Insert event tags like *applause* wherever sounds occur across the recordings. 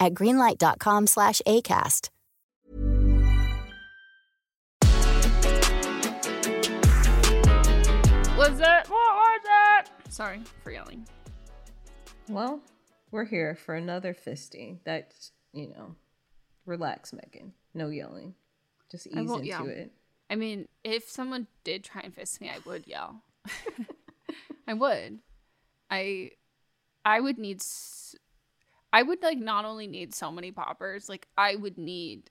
at greenlight.com slash ACAST. Was it? What was it? Sorry for yelling. Well, we're here for another fisting. That's, you know, relax, Megan. No yelling. Just I ease won't into yell. it. I mean, if someone did try and fist me, I would yell. *laughs* I would. I I would need s- I would like not only need so many poppers, like I would need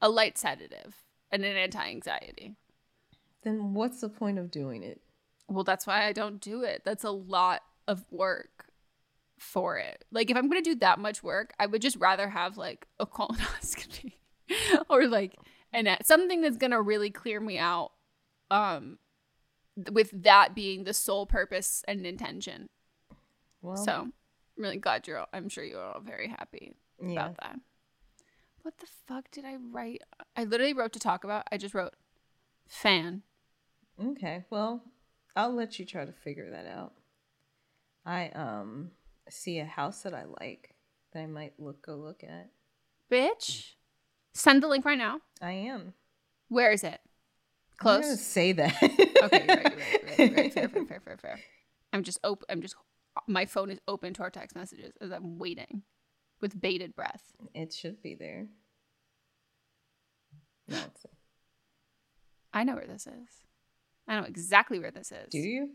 a light sedative and an anti-anxiety. Then what's the point of doing it? Well, that's why I don't do it. That's a lot of work for it. Like if I'm going to do that much work, I would just rather have like a *laughs* colonoscopy or like and something that's going to really clear me out um with that being the sole purpose and intention. Well, So, really glad you're all, I'm sure you're all very happy yeah. about that. What the fuck did I write? I literally wrote to talk about. I just wrote fan. Okay. Well, I'll let you try to figure that out. I um see a house that I like that I might look go look at. Bitch. Send the link right now. I am. Where is it? Close. say that. okay, you're right, you're right, you're right, right. Fair, fair, fair, fair, fair. *laughs* I'm just open. I'm just. My phone is open to our text messages as I'm waiting, with bated breath. it should be there. No, I know where this is. I know exactly where this is. do you?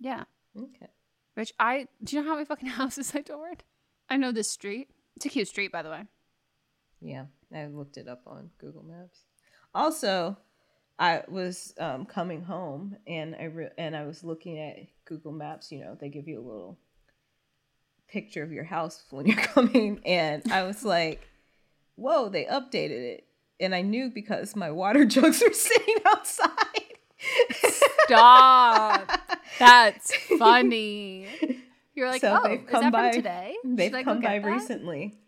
Yeah. Okay. Which I do you know how many fucking *laughs* houses I toured? I know this street. It's a cute street, by the way. Yeah, I looked it up on Google Maps. Also, I was um, coming home and I re- and I was looking at Google Maps. You know, they give you a little picture of your house *laughs* when you're coming, and I was like, "Whoa!" They updated it, and I knew because my water *laughs* jugs were sitting outside. Stop. *laughs* That's funny. You're like, So oh, they've is come that by- today? They've Should come by that?" recently.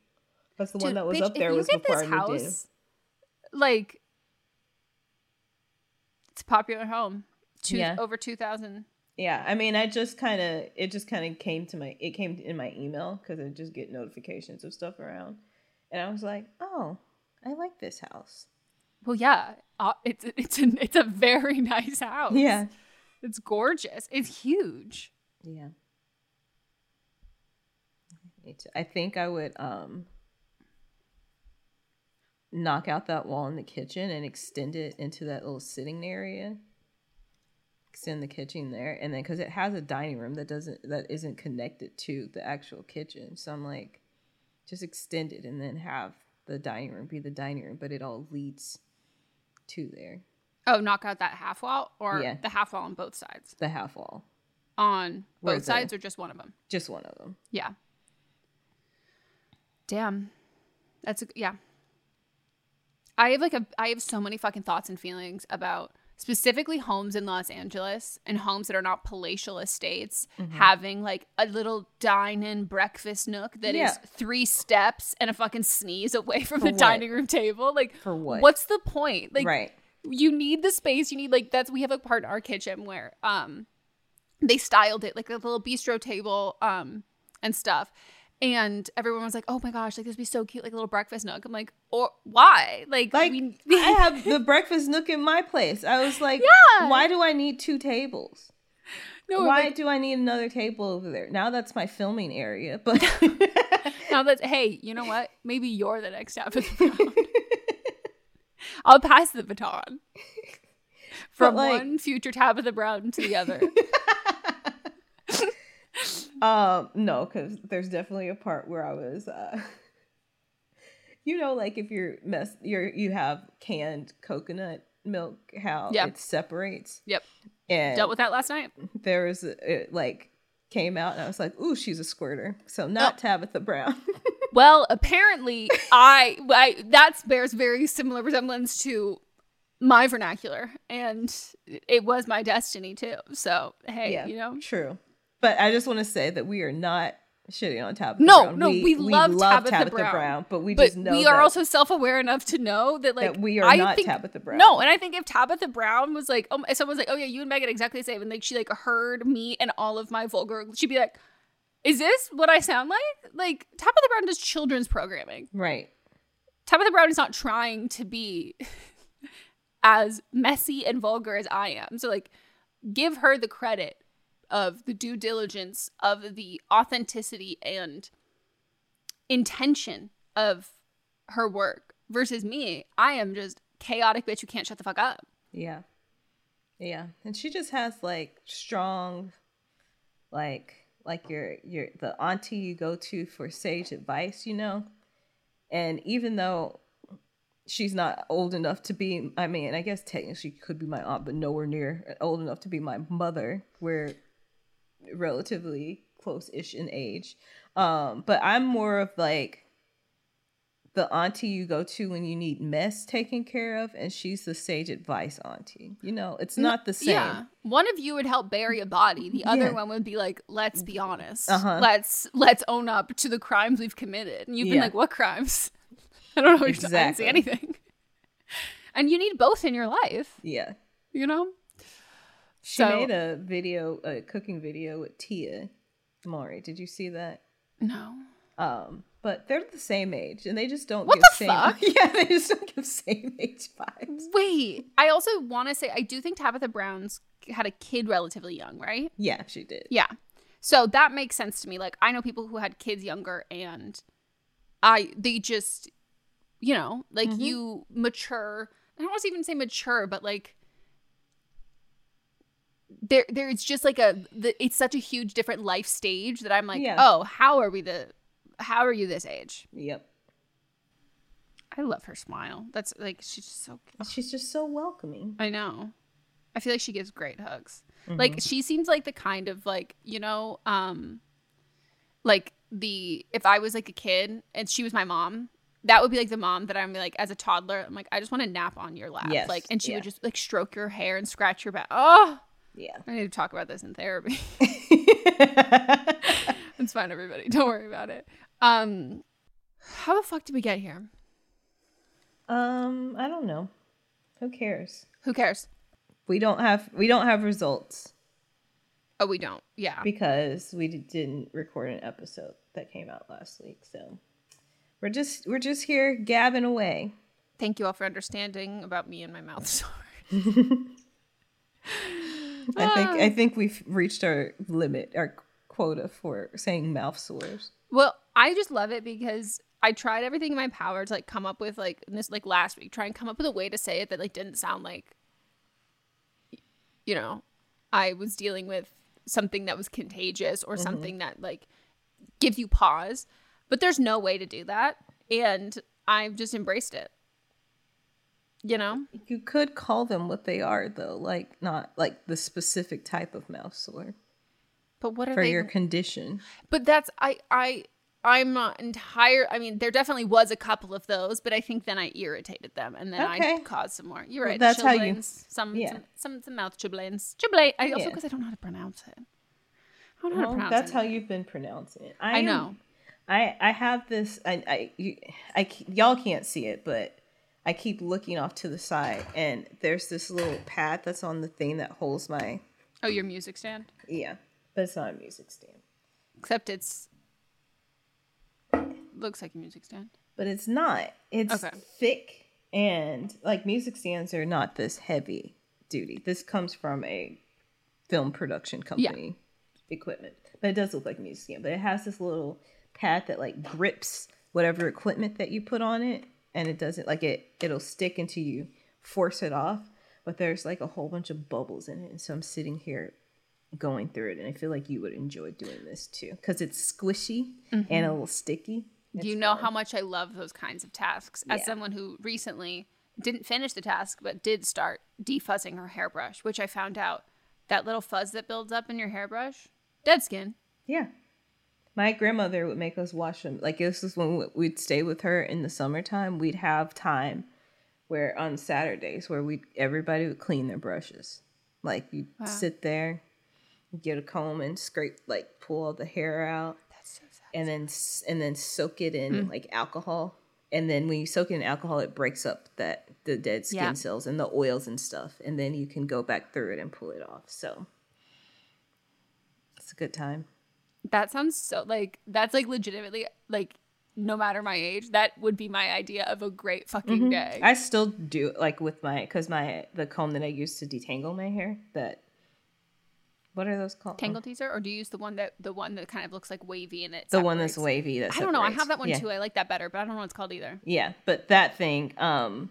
That's the one that was bitch, up there was before I moved in. like, it's a popular home. Two Yeah. over two thousand. Yeah, I mean, I just kind of it just kind of came to my it came in my email because I just get notifications of stuff around, and I was like, oh, I like this house. Well, yeah, uh, it's it's a it's a very *laughs* nice house. Yeah, it's gorgeous. It's huge. yeah. I think I would um knock out that wall in the kitchen and extend it into that little sitting area. Extend the kitchen there, and then because it has a dining room that doesn't that isn't connected to the actual kitchen, so I'm like, just extend it and then have the dining room be the dining room, but it all leads to there. Oh, knock out that half wall or Yeah. the half wall on both sides. The half wall, On Where both the- sides or just one of them? just one of them. Yeah. Damn. That's a, yeah. I have like a I have so many fucking thoughts and feelings about specifically homes in Los Angeles and homes that are not palatial estates Mm-hmm. having like a little dine-in breakfast nook that is Yeah. three steps and a fucking sneeze away *laughs* from the what? dining room table. Like For what? What's the point? Like right. you need the space. You need like that's we have a part in our kitchen where um they styled it like a little bistro table um and stuff. And everyone was like, "Oh my gosh, like this would be so cute, like a little breakfast nook." I'm like, "Or why? Like, Like we, I *laughs* have the breakfast nook in my place. I was like, Yeah. why do I need two tables? no, why like, do I need another table over there? Now that's my filming area, but *laughs* now that hey, you know what? Maybe you're the next Tabitha *laughs* Brown. I'll pass the baton from like- one future Tabitha Brown to the other. Um no, because there's definitely a part where I was uh *laughs* you know, like if you're mess you're you have canned coconut milk, how Yeah. it separates. yep, And dealt with that last night. there was it like came out and I was like, ooh, she's a squirter. So not Oh. Tabitha Brown. *laughs* Well, apparently, I, I that bears very similar resemblance to my vernacular, and it was my destiny too. So hey, you know, True. But I just want to say that we are not shitting on Tabitha No, Brown. no, we love Tabitha Brown. but we but just know we are also self-aware enough to know that like That we are I not think, Tabitha Brown. No, and I think if Tabitha Brown was like, oh, if someone was like, oh yeah, you and Megan exactly the same, and like she like heard me and all of my vulgar, she'd be like, is this what I sound like? Like Tabitha Brown does children's programming. right. Tabitha Brown is not trying to be *laughs* as messy and vulgar as I am. So like give her the credit of the due diligence of the authenticity and intention of her work versus me. I am just chaotic bitch who can't shut the fuck up. Yeah. Yeah. And she just has like strong like like your your the auntie you go to for sage advice, you know? And even though she's not old enough to be I mean, I guess technically she could be my aunt, but nowhere near old enough to be my mother. We're relatively close-ish in age. Um, but I'm more of like the auntie you go to when you need mess taken care of, and she's the sage advice auntie. You know, it's not the same. Yeah. One of you would help bury a body. The other Yeah. one would be like, let's be honest. Uh-huh. Let's let's own up to the crimes we've committed. And you've been Yeah. like, what crimes? *laughs* I don't know. what you're- I see Exactly. anything. *laughs* And you need both in your life, Yeah. you know? She So- made a video, a cooking video with Tia Mowry. Did you see that? No. Um, but they're the same age, and they just don't What give the same. fuck? *laughs* Yeah, they just don't give same age vibes. Wait. I also want to say I do think Tabitha Brown's had a kid relatively young, right? Yeah, she did. Yeah. So that makes sense to me. Like I know people who had kids younger and I they just you know, like Mm-hmm. you mature. I don't want to even say mature, but like there there's just like a the, it's such a huge different life stage that I'm like, Yeah. "Oh, how are we the how are you this age?" Yep. I love her smile. That's like she's just so She's just so welcoming. I know. I feel like she gives great hugs. Like she seems like the kind of like, you know, um like the if I was like a kid and she was my mom, that would be like the mom that I'm like as a toddler, I'm like, I just want to nap on your lap. Yes, Like and she yeah. would just like stroke your hair and scratch your back. Oh Yeah. I need to talk about this in therapy. *laughs* *laughs* it's fine, everybody. Don't worry about it. Um how the fuck did we get here? Um, I don't know. Who cares? Who cares? We don't have we don't have results Oh, we don't. Yeah. because we didn't record an episode that came out last week. So we're just we're just here gabbing away. Thank you all for understanding about me and my mouth *laughs* sore. I think I ah. think we've reached our limit, our quota for saying mouth sores. Well, I just love it because I tried everything in my power to like come up with like this like last week, try and come up with a way to say it that like didn't sound like you know, I was dealing with something that was contagious or mm-hmm. something that like gives you pause. But there's no way to do that. And I've just embraced it. You know? You could call them what they are, though, like not like the specific type of mouse sore But what are for they? your condition. But that's I I I'm not entire. I mean, there definitely was a couple of those, but I think then I irritated them, and then I caused some more. You're Well, right. that's how you- some, yeah. some some some mouth chilblains. Chilblain. I also Yeah. because I don't know how to pronounce it. I don't know how to Well, pronounce that's it. how you've been pronouncing it. I am- know. I I have this. I I you, I y'all can't see it, but I keep looking off to the side, and there's this little pad that's on the thing that holds my Oh, your music stand. yeah, but it's not a music stand. Except it's looks like a music stand. But it's not. It's Okay. thick and like music stands are not this heavy duty. This comes from a film production company equipment. But it does look like a music stand. But it has this little pad that like grips whatever equipment that you put on it and it doesn't like it it'll stick until you force it off. But there's like a whole bunch of bubbles in it. And so I'm sitting here going through it and I feel like you would enjoy doing this too. Because it's squishy and a mm-hmm. little sticky. Do you know fun. how much I love those kinds of tasks? As Yeah. someone who recently didn't finish the task, but did start defuzzing her hairbrush, which I found out that little fuzz that builds up in your hairbrush, dead skin. Yeah. My grandmother would make us wash them. Like this is when we- we'd stay with her in the summertime. We'd have time where on Saturdays where we everybody would clean their brushes. Like you would sit there, get a comb and scrape like pull all the hair out, That's so sad. and then and then soak it in mm. like alcohol. And then when you soak it in alcohol, it breaks up that the dead skin Yeah. cells and the oils and stuff. And then you can go back through it and pull it off. So it's a good time. That sounds so like that's like legitimately like no matter my age, that would be my idea of a great fucking day. Mm-hmm. I still do like with my because my the comb that I use to detangle my hair. That what are those called? Tangle Teezer, or do you use the one that the one that kind of looks like wavy and it? The one that's wavy. That I don't know. I have that one yeah. too. I like that better, but I don't know what it's called either. Yeah, but that thing, um,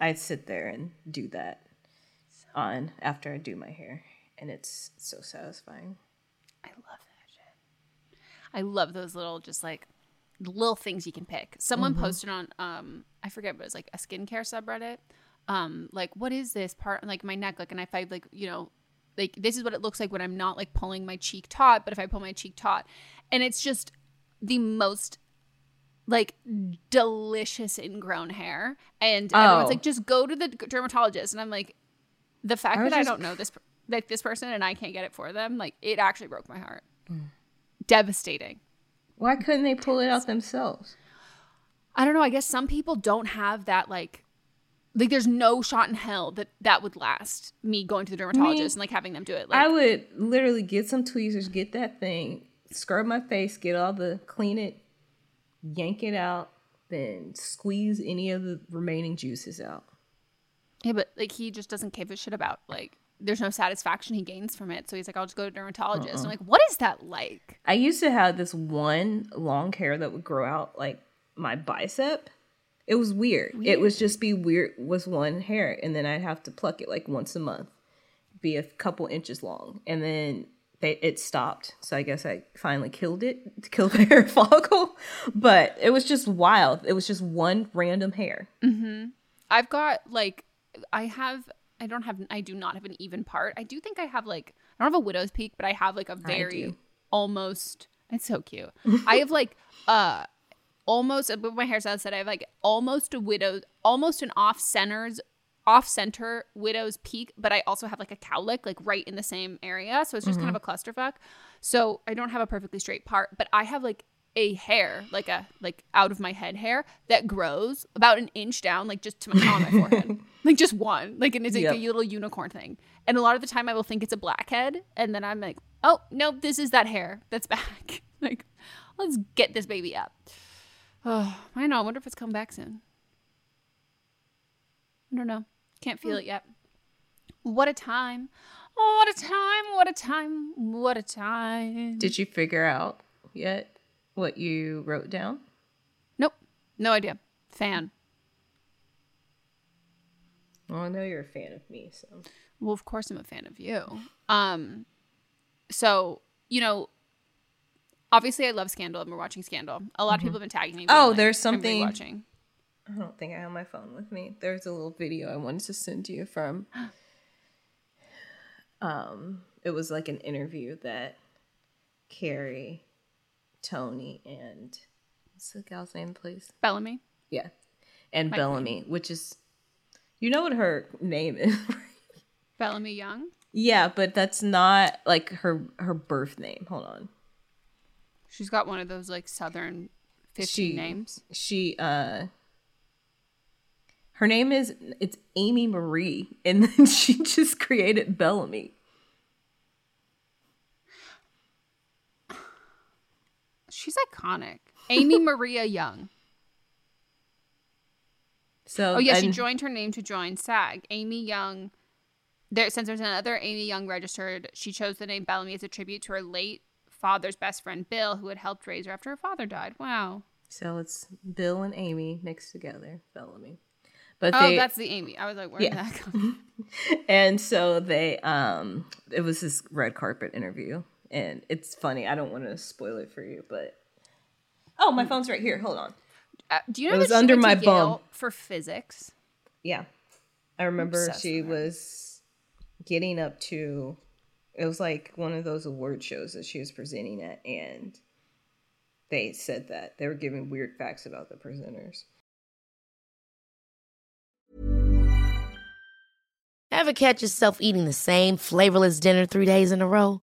I'd sit there and do that on after I do my hair, and it's so satisfying. I love. I love those little just like little things you can pick. Someone Mm-hmm. posted on um I forget but it was like a skincare subreddit. Um like what is this part like my neck like and if I like you know like this is what it looks like when I'm not like pulling my cheek taut, but if I pull my cheek taut and it's just the most like delicious ingrown hair and everyone's Oh. like just go to the dermatologist and I'm like the fact I that I just- don't know this like this person and I can't get it for them like it actually broke my heart Mm. Devastating Why couldn't they pull it out themselves? I don't know I guess some people don't have that like like there's no shot in hell that that would last me going to the dermatologist and like having them do it like I would literally get some tweezers, get that thing, scrub my face, get all the clean it, yank it out, then squeeze any of the remaining juices out. yeah but like he just doesn't give a shit about like there's no satisfaction he gains from it so he's like I'll just go to a dermatologist I'm like what is that like I used to have this one long hair that would grow out like my bicep. It was weird. It was just be weird was one hair and then I'd have to pluck it like once a month. Be a couple inches long. And then they, it stopped. So I guess I finally killed it *laughs* to kill the hair follicle. But it was just wild. It was just one random hair. Mm-hmm. I've got like I have I don't have I do not have an even part. I do think I have like I don't have a widow's peak, but I have like a very almost it's so cute. *laughs* I have like uh almost with my hairstyle said I have like almost a widow almost an off centers off center widow's peak, but I also have like a cowlick like right in the same area. So it's just kind of a clusterfuck. So I don't have a perfectly straight part, but I have like a hair, like a like out of my head hair that grows about an inch down, like just to my, on my forehead, *laughs* like just one, like and it's like Yep. a little unicorn thing. And a lot of the time, I will think it's a blackhead, and then I'm like, oh no, this is that hair that's *laughs* back. like, let's get this baby up. Oh, I know. I wonder if it's come back soon. I don't know. Can't feel hmm. it yet. What a time. Oh, what a time. What a time. What a time. Did you figure out yet what you wrote down? Nope. No idea. Fan. Well, I know you're a fan of me, so Well, of course I'm a fan of you. Um so, you know, Obviously, I love Scandal. and we're watching Scandal. A lot of people have been tagging me. Oh, like, there's "I'm something- rewatching." I don't think I have my phone with me. There's a little video I wanted to send you from. *gasps* Um, it was like an interview that Kerry, Tony, and what's the gal's name, please? Bellamy. Yeah, and My Bellamy, which is, you know what her name is? *laughs* Bellamy Young. yeah, but that's not like her her birth name. Hold on. She's got one of those like Southern fifteen She- names. She uh her name is it's Amy Marie and *laughs* then she just created Bellamy. She's iconic. Amy *laughs* Maria Young. So Oh yeah, she joined her name to join SAG. Amy Young. There, since there's another Amy Young registered, she chose the name Bellamy as a tribute to her late father's best friend Bill, who had helped raise her after her father died. Wow. So it's Bill and Amy mixed together, Bellamy. But Oh, they that's the Amy. I was like, where did that come? *laughs* and so they um it was this red carpet interview and it's funny. I don't want to spoil it for you, but Oh, my phone's right here. Hold on. Uh, do you know It was that under my to bum. For physics? Yeah. I remember obsessed she was getting up to it was like one of those award shows that she was presenting at and they said that they were giving weird facts about the presenters. Ever catch yourself eating the same flavorless dinner three days in a row?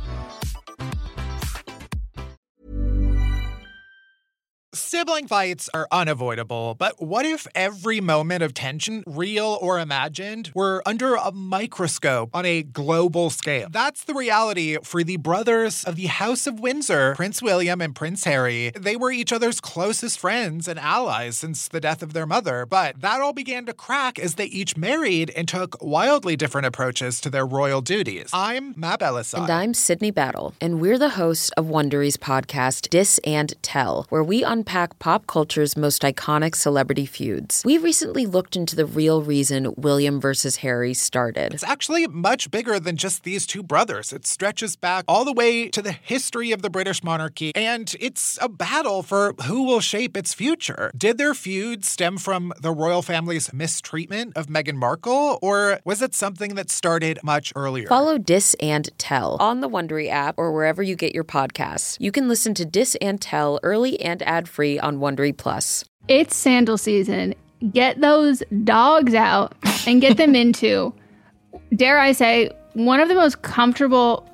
Sibling fights are unavoidable, but what if every moment of tension, real or imagined, were under a microscope on a global scale? That's the reality for the brothers of the House of Windsor, Prince William and Prince Harry. They were each other's closest friends and allies since the death of their mother, but that all began to crack as they each married and took wildly different approaches to their royal duties. I'm Matt Belisai. And I'm Sydney Battle, and we're the hosts of Wondery's podcast, Dis and Tell, where we unpack pop culture's most iconic celebrity feuds. We recently looked into the real reason William versus Harry started. It's actually much bigger than just these two brothers. It stretches back all the way to the history of the British monarchy, and it's a battle for who will shape its future. Did their feud stem from the royal family's mistreatment of Meghan Markle, or was it something that started much earlier? Follow Dis and Tell on the Wondery app or wherever you get your podcasts. You can listen to Dis and Tell early and ad-free on Wondery Plus. It's sandal season. Get those dogs out and get them *laughs* into, dare I say, one of the most comfortable,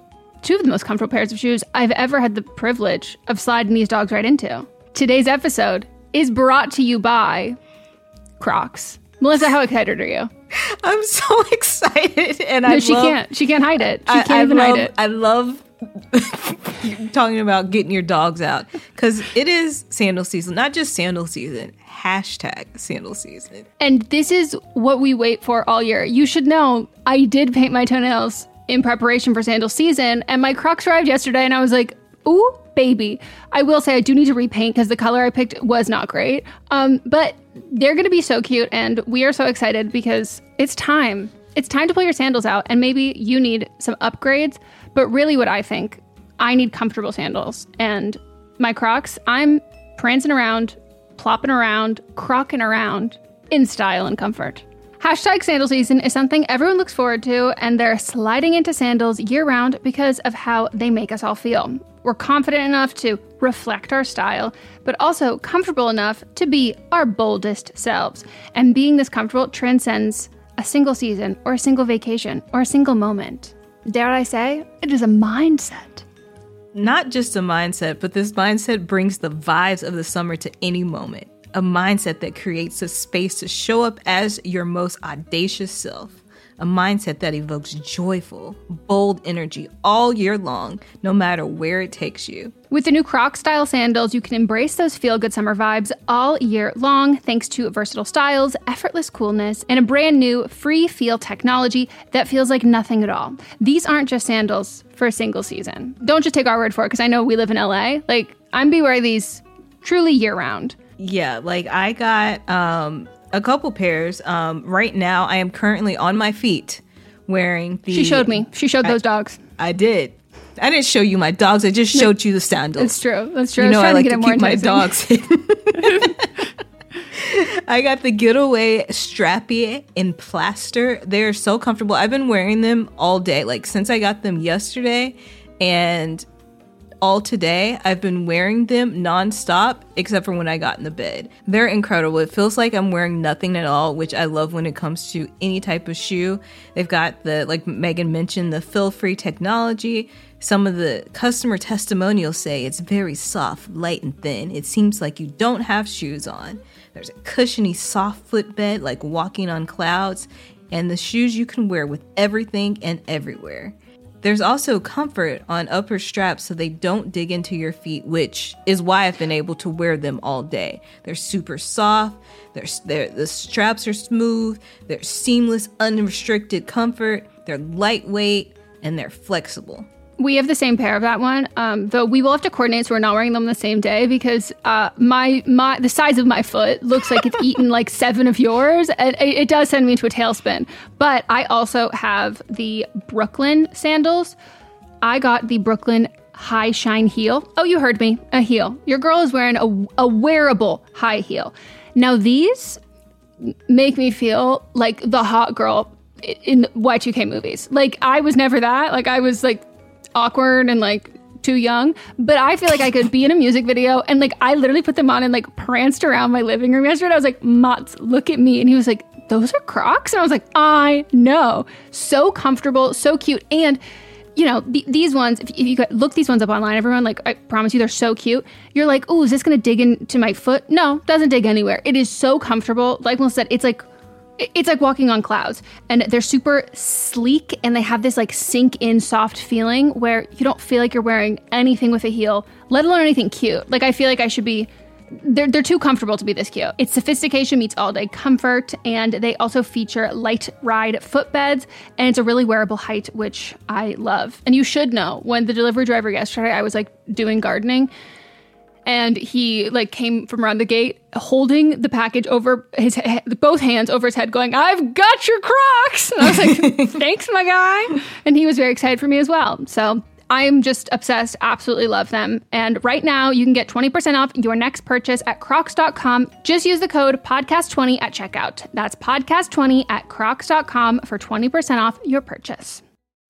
two of the most comfortable pairs of shoes I've ever had the privilege of sliding these dogs right into. Today's episode is brought to you by Crocs. Melissa, how excited are you? *laughs* I'm so *laughs* excited and No, I she love- can't. She can't hide it. She I, can't I even love, hide it. I love *laughs* talking about getting your dogs out because it is sandal season, not just sandal season. Hashtag sandal season. And this is what we wait for all year. You should know I did paint my toenails in preparation for sandal season, and my Crocs arrived yesterday, and I was like, ooh, baby. I will say I do need to repaint because the color I picked was not great. Um, but they're going to be so cute, and we are so excited because it's time. It's time to pull your sandals out, and maybe you need some upgrades. But really, what I think, I need comfortable sandals. And my Crocs, I'm prancing around, plopping around, crocking around in style and comfort. Hashtag sandal season is something everyone looks forward to, and they're sliding into sandals year round because of how they make us all feel. We're confident enough to reflect our style, but also comfortable enough to be our boldest selves. And being this comfortable transcends a single season, or a single vacation, or a single moment. Dare I say, it is a mindset. Not just a mindset, but this mindset brings the vibes of the summer to any moment. A mindset that creates a space to show up as your most audacious self. A mindset that evokes joyful, bold energy all year long, no matter where it takes you. With the new Croc style sandals, you can embrace those feel good summer vibes all year long thanks to versatile styles, effortless coolness, and a brand new free feel technology that feels like nothing at all. These aren't just sandals for a single season. Don't just take our word for it because I know we live in LA. Like, I'm be wearing these truly year round. Yeah, like I got um a couple pairs. Um right now I am currently on my feet wearing the She showed me. She showed I- those dogs. I did. I didn't show you my dogs. I just showed you the sandals. That's true. That's true. You know I I, like to get to it keep my dogs. *laughs* I got the Getaway Strappy in plaster. They're so comfortable. I've been wearing them all day, like since I got them yesterday, and all today. I've been wearing them nonstop, except for when I got in the bed. They're incredible. It feels like I'm wearing nothing at all, which I love when it comes to any type of shoe. They've got the, like Megan mentioned, the fill free technology. Some of the customer testimonials say it's very soft, light, and thin. It seems like you don't have shoes on. There's a cushiony, soft footbed, like walking on clouds, and the shoes you can wear with everything and everywhere. There's also comfort on upper straps so they don't dig into your feet, which is why I've been able to wear them all day. They're super soft, they're, they're, the straps are smooth, they're seamless, unrestricted comfort, they're lightweight, and they're flexible. We have the same pair of that one, um, though we will have to coordinate so we're not wearing them the same day because uh, my my the size of my foot looks like it's *laughs* eaten like seven of yours, and it, it does send me into a tailspin. But I also have the Brooklyn sandals. I got the Brooklyn high shine heel. Oh, you heard me, a heel. Your girl is wearing a, a wearable high heel. Now these make me feel like the hot girl in Y2K movies. Like I was never that. Like I was like awkward and like too young, but I feel like I could be in a music video and like I literally put them on and like pranced around my living room yesterday. I was like, Mats, look at me. And he was like, those are Crocs? And I was like, I know. So comfortable, so cute. And you know, th- these ones, if, you look these ones up online, everyone, like, I promise you, they're so cute. You're like, oh, is this gonna dig into my foot? No, doesn't dig anywhere. It is so comfortable. Like Melissa said, it's like, it's like walking on clouds. And they're super sleek and they have this like sink in soft feeling where you don't feel like you're wearing anything with a heel let alone anything cute. Like i feel like i should be they're, they're too comfortable to be this cute. It's sophistication meets all day comfort and they also feature light ride footbeds and it's a really wearable height which i love. And you should know when the delivery driver yesterday i was like doing gardening and he like came from around the gate holding the package over his he- both hands over his head going i've got your crocs! And i was like *laughs* thanks my guy. And he was very excited for me as well. So i'm just obsessed absolutely love them. And right now you can get 20% off your next purchase at crocs.com just use the code podcast20 at checkout. That's podcast20 at crocs.com for 20% off your purchase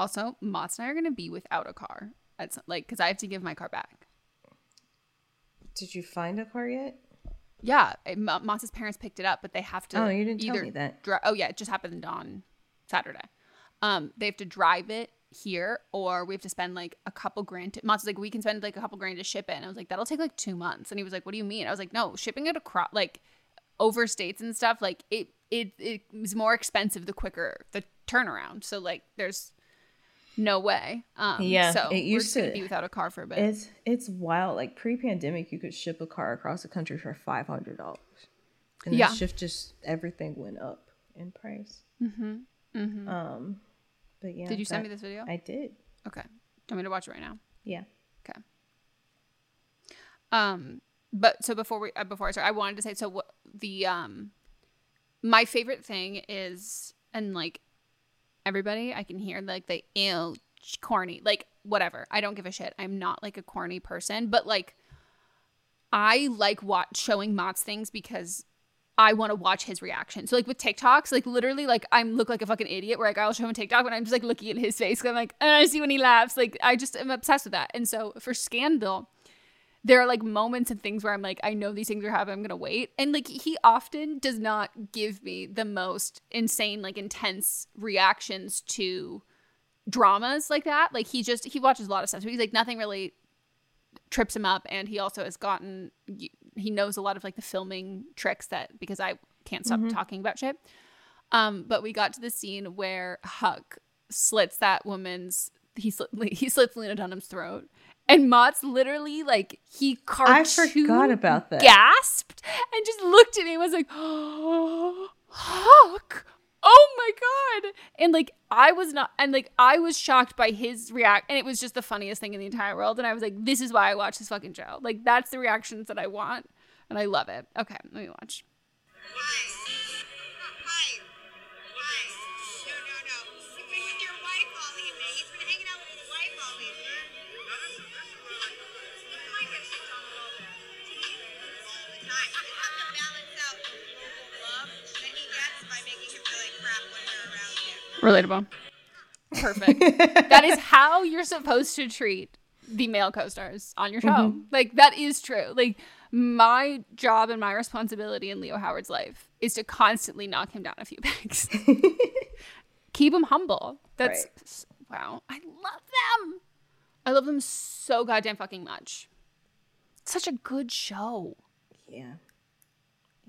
Also Mott's and i are going to be without a car at some, like because i have to give my car back Did you find a car yet? Yeah, it- M- Moss's parents picked it up, but they have to. Oh, you didn't tell me that. dri- oh yeah, it just happened on Saturday. Um, they have to drive it here, or we have to spend like a couple grand. To- Moss was like, we can spend like a couple grand to ship it, and I was like, that'll take like two months. And he was like, what do you mean? I was like, no, shipping it across like over states and stuff, like it it it is more expensive the quicker the turnaround. So like, there's no way. Um, yeah, so it we're used gonna be without a car for a bit. It's it's wild. Like pre-pandemic, you could ship a car across the country for five hundred dollars, and Yeah. the shift just everything went up in price. mm-hmm. Mm-hmm. Um, but yeah, Did you send me this video? I did. Okay. Do you want me to watch it right now? Yeah. Okay. Um, but so before we uh, before I start, I wanted to say so. What the um, my favorite thing is, and like everybody, I can hear like the ew corny, like whatever. I don't give a shit. I'm not like a corny person, but like I like watch showing Mott's things because I want to watch his reaction. So like with TikToks, like literally, like I look like a fucking idiot. Where like I'll show him a TikTok and I'm just like looking at his face. I'm like, I see when he laughs. Like I just am obsessed with that. And so for Scandal, there are like moments and things where I'm like, I know these things are happening. I'm gonna wait. And like he often does not give me the most insane, like intense reactions to dramas like that. Like he just he watches a lot of stuff. So he's like nothing really trips him up and he also has gotten he knows a lot of like the filming tricks that because I can't stop Mhm. talking about shit. Um, but we got to the scene where Huck slits that woman's he slit *laughs* he slits Lena Dunham's throat. And Mott's literally like he I cartoon forgot about that. gasped and just looked at me and was like, *gasps* Huck, oh my god. And like I was not and like I was shocked by his react and it was just the funniest thing in the entire world. And I was like, this is why I watch this fucking show. Like that's the reactions that I want. And I love it. Okay, let me watch. Relatable. Perfect. that is how you're supposed to treat the male co-stars on your show. Mhm. Like that is true. Like my job and my responsibility in Leo Howard's life is to constantly knock him down a few pegs. *laughs* Keep him humble. That's wow. I love them. I love them so goddamn fucking much. Such a good show. Yeah.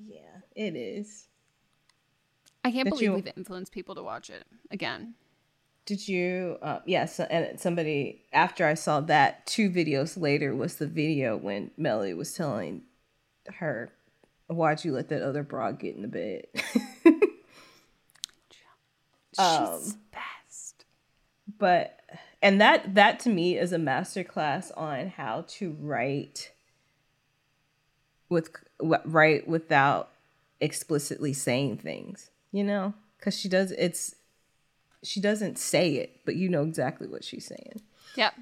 Yeah, it is. I can't Did believe you- we've influenced people to watch it again. Did you? Uh, yes. and somebody after I saw that, two videos later was the video when Mellie was telling her, "Why'd you let that other broad get in the bed?" *laughs* um, She's best. but and that that to me is a masterclass on how to write with write without explicitly saying things you know because she does it's she doesn't say it but you know exactly what she's saying Yep.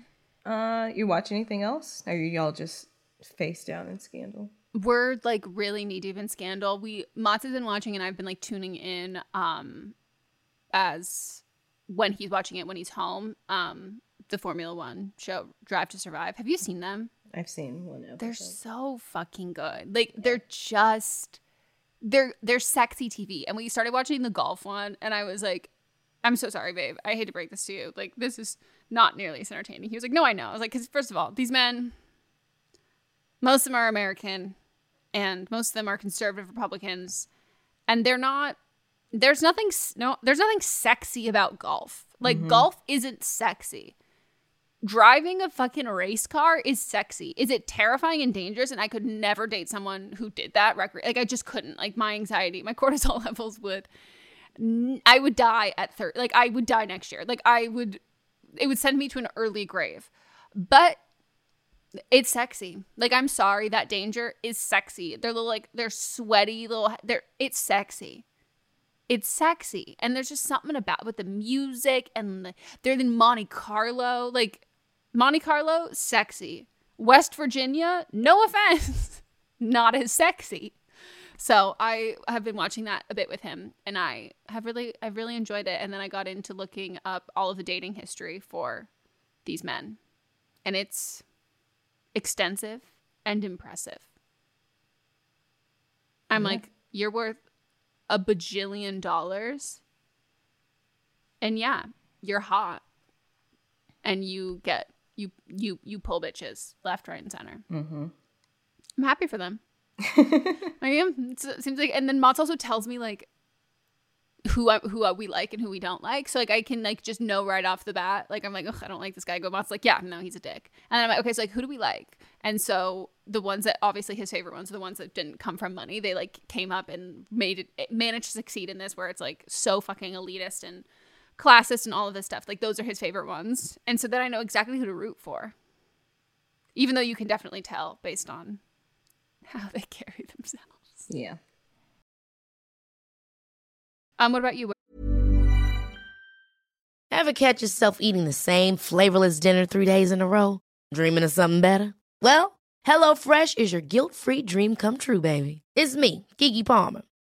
uh you watch anything else or are y'all just face down in scandal we're like really knee deep in scandal. We Mats has been watching and I've been like tuning in um as when he's watching it when he's home. Um the Formula One show Drive to Survive. Have you seen them? i've seen one episode They're so fucking good. Like they're just they're they're sexy TV. And we started watching the golf one and I was like, I'm so sorry, babe. I hate to break this to you. Like this is not nearly as entertaining. He was like, No, I know. I was like, because first of all, these men, most of them are American, and most of them are conservative Republicans, and they're not. There's nothing no. There's nothing sexy about golf. Like Mhm. golf isn't sexy. Driving a fucking race car is sexy. Is it terrifying and dangerous? And I could never date someone who did that. Record, like I just couldn't. Like my anxiety, my *laughs* cortisol levels would. I would die at thirty. Like I would die next year. Like I would. It would send me to an early grave. But it's sexy. Like I'm sorry, that danger is sexy. They're little like they're sweaty little. They're it's sexy. It's sexy, and there's just something about with the music and the, they're in Monte Carlo. Like Monte Carlo, sexy. West Virginia, no offense, *laughs* not as sexy. So I have been watching that a bit with him, and I have really, I've really enjoyed it. And then I got into looking up all of the dating history for these men, and it's extensive and impressive. I'm Yeah. like, you're worth a bajillion dollars. And yeah, you're hot. And you get you you you pull bitches left, right, and center. mm-hmm. I'm happy for them. *laughs* I am. It seems like, and then Mott's also tells me like who I, who we like and who we don't like. So like I can like just know right off the bat. Like I'm like, oh, I don't like this guy. Go Mott's like, yeah, no, he's a dick. And I'm like, okay, so like who do we like? And so the ones that obviously his favorite ones are the ones that didn't come from money. They like came up and made it, it managed to succeed in this where it's like so fucking elitist and classist and all of this stuff. Like those are his favorite ones. And so then I know exactly who to root for. Even though you can definitely tell based on how they *laughs* carry themselves. yeah Um, what about you? Ever catch yourself eating the same flavorless dinner three days in a row? Dreaming of something better? Well, HelloFresh is your guilt free dream come true, baby. It's me, Keke Palmer.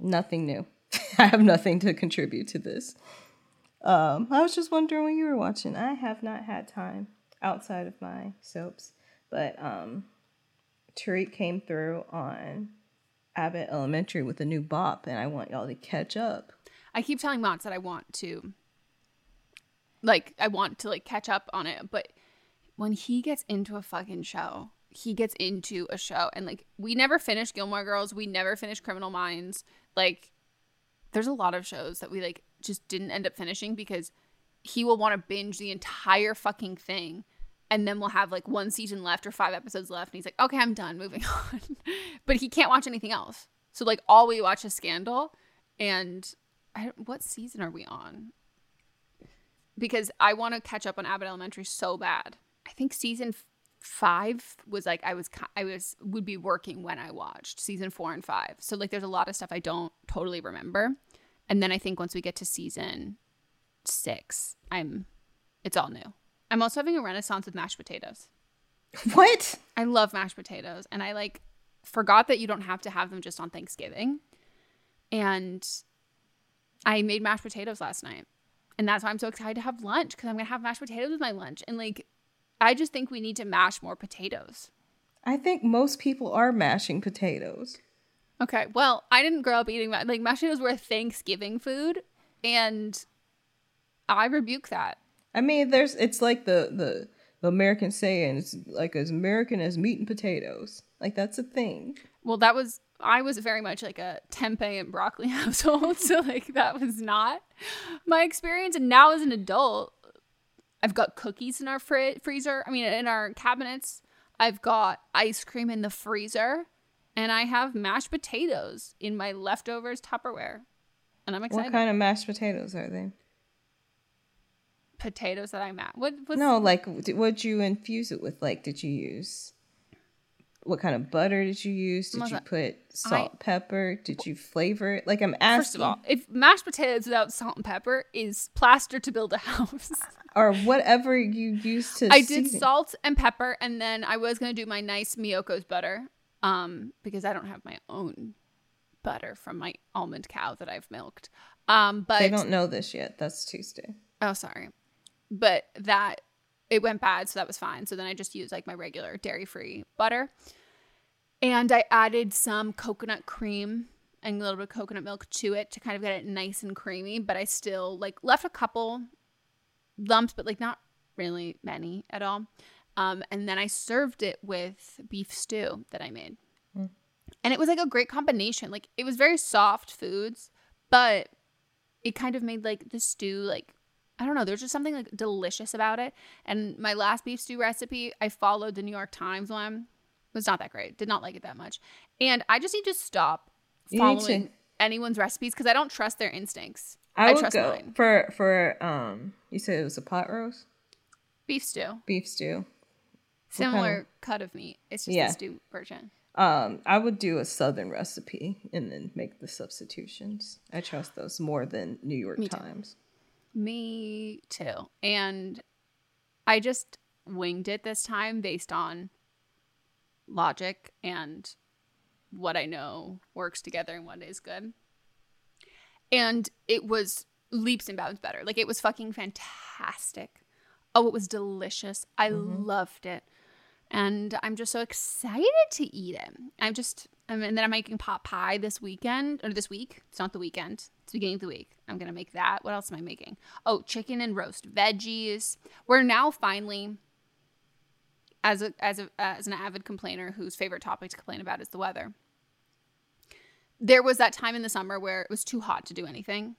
Nothing new. *laughs* I have nothing to contribute to this. Um, I was just wondering when you were watching. I have not had time outside of my soaps, but um, Tariq came through on Abbott Elementary with a new bop, and I want y'all to catch up. I keep telling Mots that I want to, like, I want to like catch up on it, but when he gets into a fucking show, he gets into a show, and like, we never finished Gilmore Girls, we never finished Criminal Minds. Like, there's a lot of shows that we like just didn't end up finishing because he will want to binge the entire fucking thing and then we'll have like one season left or five episodes left and he's like okay i'm done moving *laughs* on. But he can't watch anything else. So like all we watch is scandal and I, what season are we on? Because i want to catch up on abbott elementary so bad. I think season five was like i was i was would be working when i watched season four and five so like there's a lot of stuff i don't totally remember and then i think once we get to season six i'm it's all new i'm also having a renaissance with mashed potatoes *laughs* What? I love mashed potatoes and I like forgot that you don't have to have them just on Thanksgiving. And I made mashed potatoes last night. And that's why I'm so excited to have lunch because I'm going to have mashed potatoes with my lunch. And like, I just think we need to mash more potatoes. I think most people are mashing potatoes. Okay. Well, I didn't grow up eating ma- like mashed potatoes were a Thanksgiving food. And I rebuke that. I mean, there's it's like the the the American saying, it's like as American as meat and potatoes. Like that's a thing. Well, that was I was very much like a tempeh and broccoli *laughs* household, so like that was not my experience. And now as an adult, I've got cookies in our fri- freezer. I mean, in our cabinets. I've got ice cream in the freezer, and I have mashed potatoes in my leftovers Tupperware, and I'm excited. What kind of mashed potatoes are they? potatoes that I'm at? What? What's, No, like what'd you infuse it with? Like, did you use what kind of butter did you use? Did you put salt, pepper? Did you flavor it? Like, I'm asking. First of all, if mashed potatoes without salt and pepper is plaster to build a house. *laughs* or whatever you used to. I did salt and pepper, and then I was gonna do my nice Miyoko's butter, um, because I don't have my own butter from my almond cow that I've milked. Um, but They don't know this yet. That's Tuesday. Oh, sorry. But that it went bad, so that was fine. So then I just used like my regular dairy free butter. And I added some coconut cream and a little bit of coconut milk to it to kind of get it nice and creamy. But I still like left a couple lumps, but like not really many at all. Um, and then I served it with beef stew that I made. Mm. And it was like a great combination. Like it was very soft foods, but it kind of made like the stew like I don't know, there's just something like delicious about it. And my last beef stew recipe, I followed the New York Times one. Was not that great. Did not like it that much. And I just need to stop need to- following anyone's recipes because I don't trust their instincts. I, I, would trust go mine. for for um. You said it was a pot roast, Beef stew. beef stew. Similar kind cut of meat. It's just Yeah. the stew version. Um, I would do a southern recipe and then make the substitutions. I trust those more than New York Me too. Me too. And I just winged it this time based on logic and what I know works together and what is good. And it was leaps and bounds better. Like it was fucking fantastic. Oh, it was delicious. I mm-hmm. loved it. And I'm just so excited to eat it. I'm just, um, and then I'm making pot pie this weekend or this week. It's not the weekend. It's the beginning of the week. I'm gonna make that. What else am I making? Oh, chicken and roast veggies. We're now finally, as a as a as an avid complainer whose favorite topic to complain about is the weather. There was that time in the summer where it was too hot to do anything,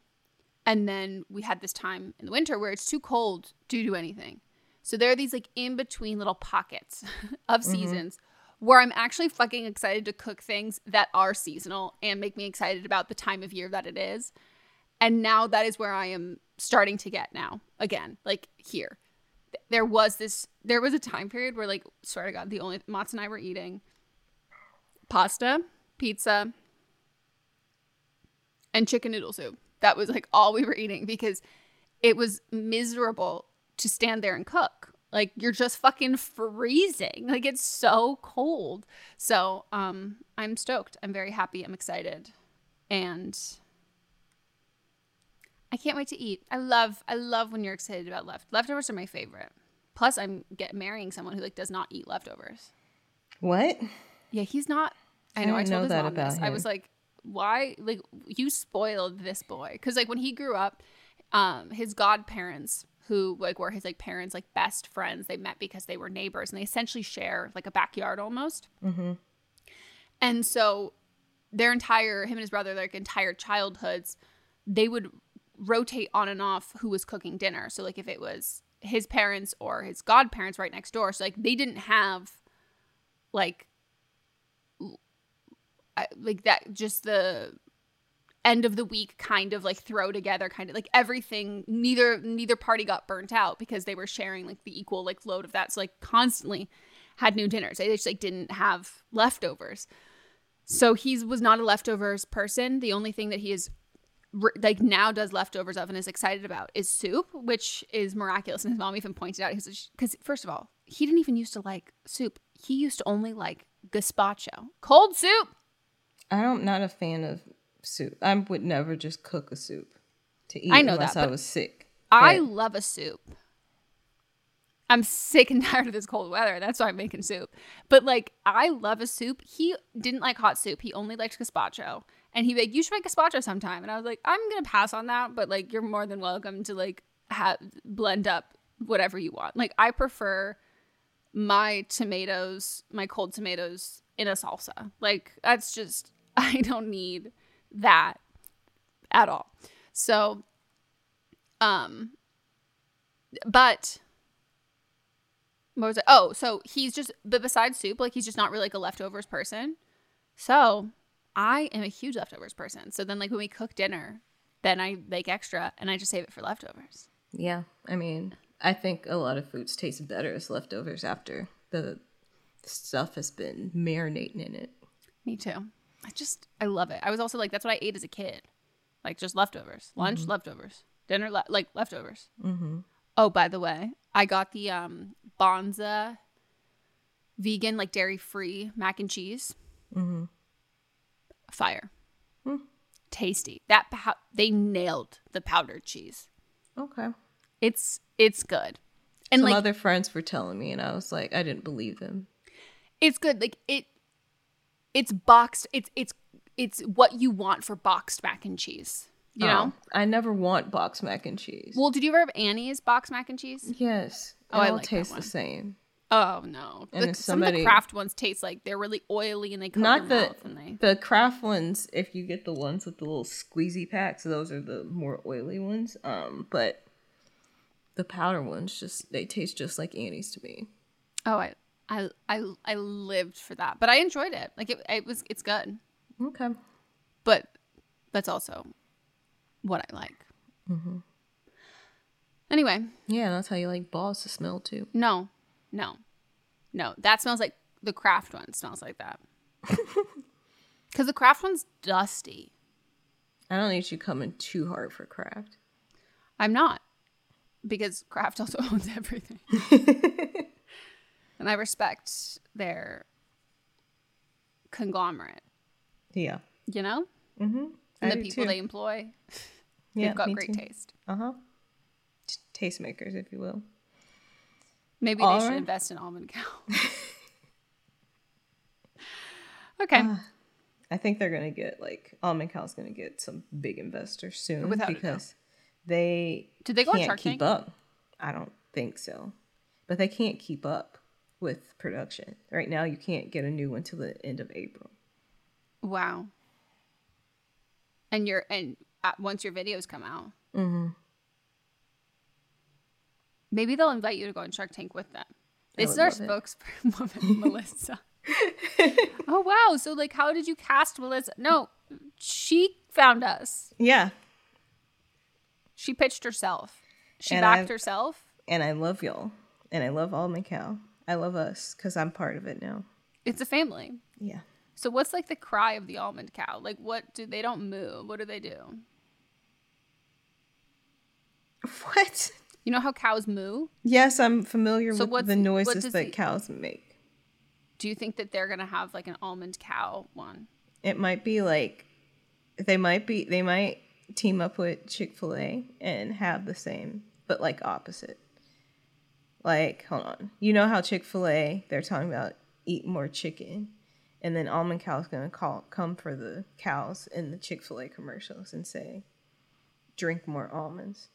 and then we had this time in the winter where it's too cold to do anything. So there are these like in between little pockets *laughs* of Mhm. seasons where I'm actually fucking excited to cook things that are seasonal and make me excited about the time of year that it is. And now that is where I am starting to get now again, like here. There was this, there was a time period where, like, swear to God, the only Mats and I were eating pasta, pizza, and chicken noodle soup. That was like all we were eating because it was miserable to stand there and cook. Like you're just fucking freezing. Like it's so cold. So, um I'm stoked. I'm very happy. I'm excited. And I can't wait to eat. I love I love when you're excited about left. Leftovers are my favorite. Plus I'm get marrying someone who like does not eat leftovers. What? Yeah, he's not. I I know. I, didn't told know his that mom this. about I was like, why? Like, you spoiled this boy because like when he grew up, um, his godparents who like were his like parents like best friends. They met because they were neighbors and they essentially share like a backyard almost. Mm-hmm. And so their entire him and his brother like entire childhoods, they would rotate on and off who was cooking dinner. So like if it was his parents or his godparents right next door, so like they didn't have like like that just the end of the week kind of like throw together kind of like everything. Neither neither party got burnt out because they were sharing like the equal like load of that. So like constantly had new dinners. They just like didn't have leftovers. So he was not a leftovers person. The only thing that he is like now does leftovers of and is excited about is soup which is miraculous. And his mom even pointed out because first of all he didn't even used to like soup. He used to only like gazpacho. Cold soup! I'm not a fan of soup. I would never just cook a soup to eat I know unless that, I was sick. I But- love a soup. I'm sick and *laughs* tired of this cold weather. That's why I'm making soup. But like, I love a soup. He didn't like hot soup. He only liked gazpacho. And he'd be like, "You should make gazpacho sometime." And I was like, "I'm gonna pass on that, but like, you're more than welcome to like have blend up whatever you want." Like, I prefer my tomatoes, my cold tomatoes in a salsa. Like, that's just *laughs* I don't need that at all. So, um, but what was it? Oh, so he's just, but besides soup, like he's just not really like a leftovers person. So I am a huge leftovers person. So then, like when we cook dinner, then I make extra and I just save it for leftovers. Yeah, I mean, I think a lot of foods taste better as leftovers after the stuff has been marinating in it. Me too. I just, I love it. I was also like, that's what I ate as a kid. Like just leftovers, lunch, Mhm. leftovers, dinner, le- like leftovers. Mm-hmm. Oh, by the way, I got the um Banza vegan, like dairy free mac and cheese. Mm-hmm. Fire. Hmm. Tasty. That pow- they nailed the powdered cheese. Okay. It's it's good. And Some like other friends were telling me, and I was like, I didn't believe them. it's good. Like it it's boxed. It's it's it's what you want for boxed mac and cheese. You know? Oh, I never want boxed mac and cheese. Well, did you ever have Annie's boxed mac and cheese? Yes. Oh, It I all like tastes the same. Oh no! And The- if some of the Kraft ones taste like they're really oily and they coat Not the they. the Kraft ones. If you get the ones with the little squeezy packs, those are the more oily ones. Um, but the powder ones just they taste just like Annie's to me. Oh, I, I, I, I lived for that, but I enjoyed it. Like it, it was, it's good. Okay. But that's also what I like. Mm-hmm. Anyway, Yeah, that's how you like balls to smell too. no, no, no. That smells like the Kraft one smells like that. *laughs* Because the Kraft one's dusty. I don't need you coming too hard for Kraft. I'm not because Kraft also *laughs* owns everything. *laughs* and I respect their conglomerate, Yeah. you know? Mm-hmm. And the people they employ. *laughs* They've got great too. taste. Uh huh. Tastemakers, if you will. Maybe All they should right. invest in almond cow. *laughs* okay. Ah, I think they're gonna get like Almond Cow's gonna get some big investors soon Without because they Did they go on can't Shark keep Tank? up. I don't think so, but they can't keep up with production right now. You can't get a new one till the end of April. wow. And your and uh, once your videos come out, Mm-hmm. maybe they'll invite you to go on Shark Tank with them. This is our spokeswoman, *laughs* *laughs* Melissa. *laughs* oh wow! So like, how did you cast Melissa? No, she found us. Yeah, She pitched herself. She And backed I've- herself. and I love y'all, and I love Almond Cow. I love us because I'm part of it now. It's a family. Yeah. So what's like the cry of the almond cow? Like what do they don't move? What do they do? What? You know how cows moo? Yes, I'm familiar So with the noises that the- cows make. Do you think that they're gonna have like an almond cow one? It might be like they might be they might team up with Chick-fil-A and have the same but like opposite. Like, hold on. You know how Chick-fil-A they're talking about eat more chicken and then Almond Cow's going to call come for the cows in the Chick-fil-A commercials and say drink more almonds.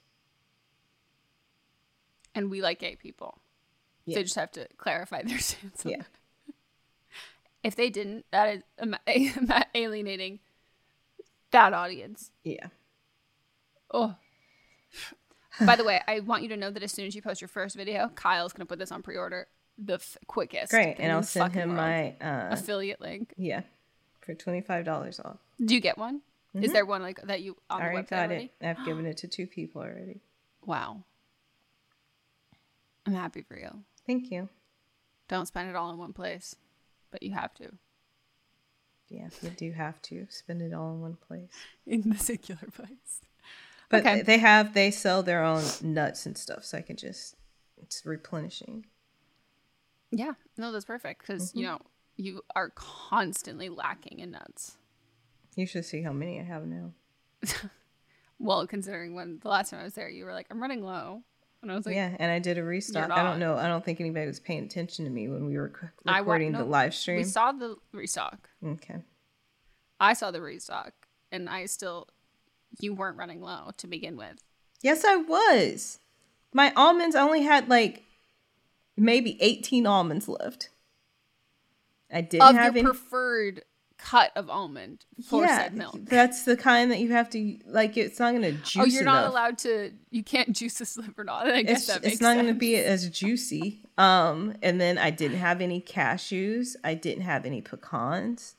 And we like gay people. Yeah. They just have to clarify their *laughs* stance. on Yeah. that. If they didn't, that is *laughs* alienating that audience. Yeah. Oh. By the way, I want you to know that as soon as you post your first video, Kyle's gonna put this on pre-order the f- quickest. Great, and I'll send him world. my uh affiliate link. Yeah. For $25 off. Do you get one? Is Mhm. there one like that you on I already got already? it. I've given *gasps* it to two people already. Wow. I'm happy for you. Thank you. Don't spend it all in one place, but you have to Yeah, you do have to spend it all in one place. *laughs* in the singular place. But Okay. they have they sell their own nuts and stuff, so I can just it's replenishing. Yeah, no, that's perfect because you Mhm. know you are constantly lacking in nuts. You should see how many I have now. *laughs* Well, considering when the last time I was there, you were like, "I'm running low," and I was like, yeah, and I did a restock. I don't know. I don't think anybody was paying attention to me when we were c- I wa- recording no, the live stream. We saw the restock. okay. I saw the restock, and I still, you weren't running low to begin with. Yes, I was. My almonds only had like maybe 18 almonds left. I didn't of have your any. preferred cut of almond for yeah, said milk. that's the kind that you have to like. It's not gonna juice. oh, you're not allowed to. You can't juice this liver not. I guess it's, that makes it's not going to be as juicy. Um, and then I didn't have any cashews. I didn't have any pecans.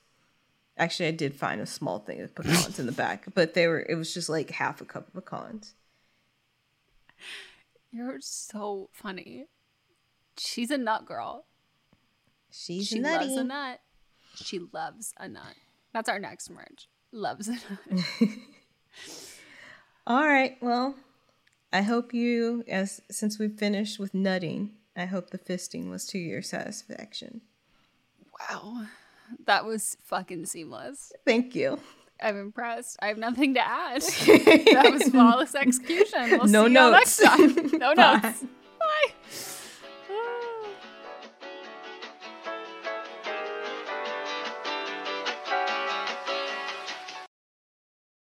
Actually, I did find a small thing of pecans in the back, *laughs* but they were. It was just like half a cup of pecans. You're so funny. She's a nut girl. She's she nutty. loves a nut. She loves a nut. That's our next merge. Loves a nut. *laughs* *laughs* All right. Well, I hope you, as since we've finished with nutting, I hope the fisting was to your satisfaction. wow. That was fucking seamless. Thank you. I'm impressed. I have nothing to add. *laughs* that was flawless execution. We'll No see you next notes. time. No no. *laughs* Bye. notes.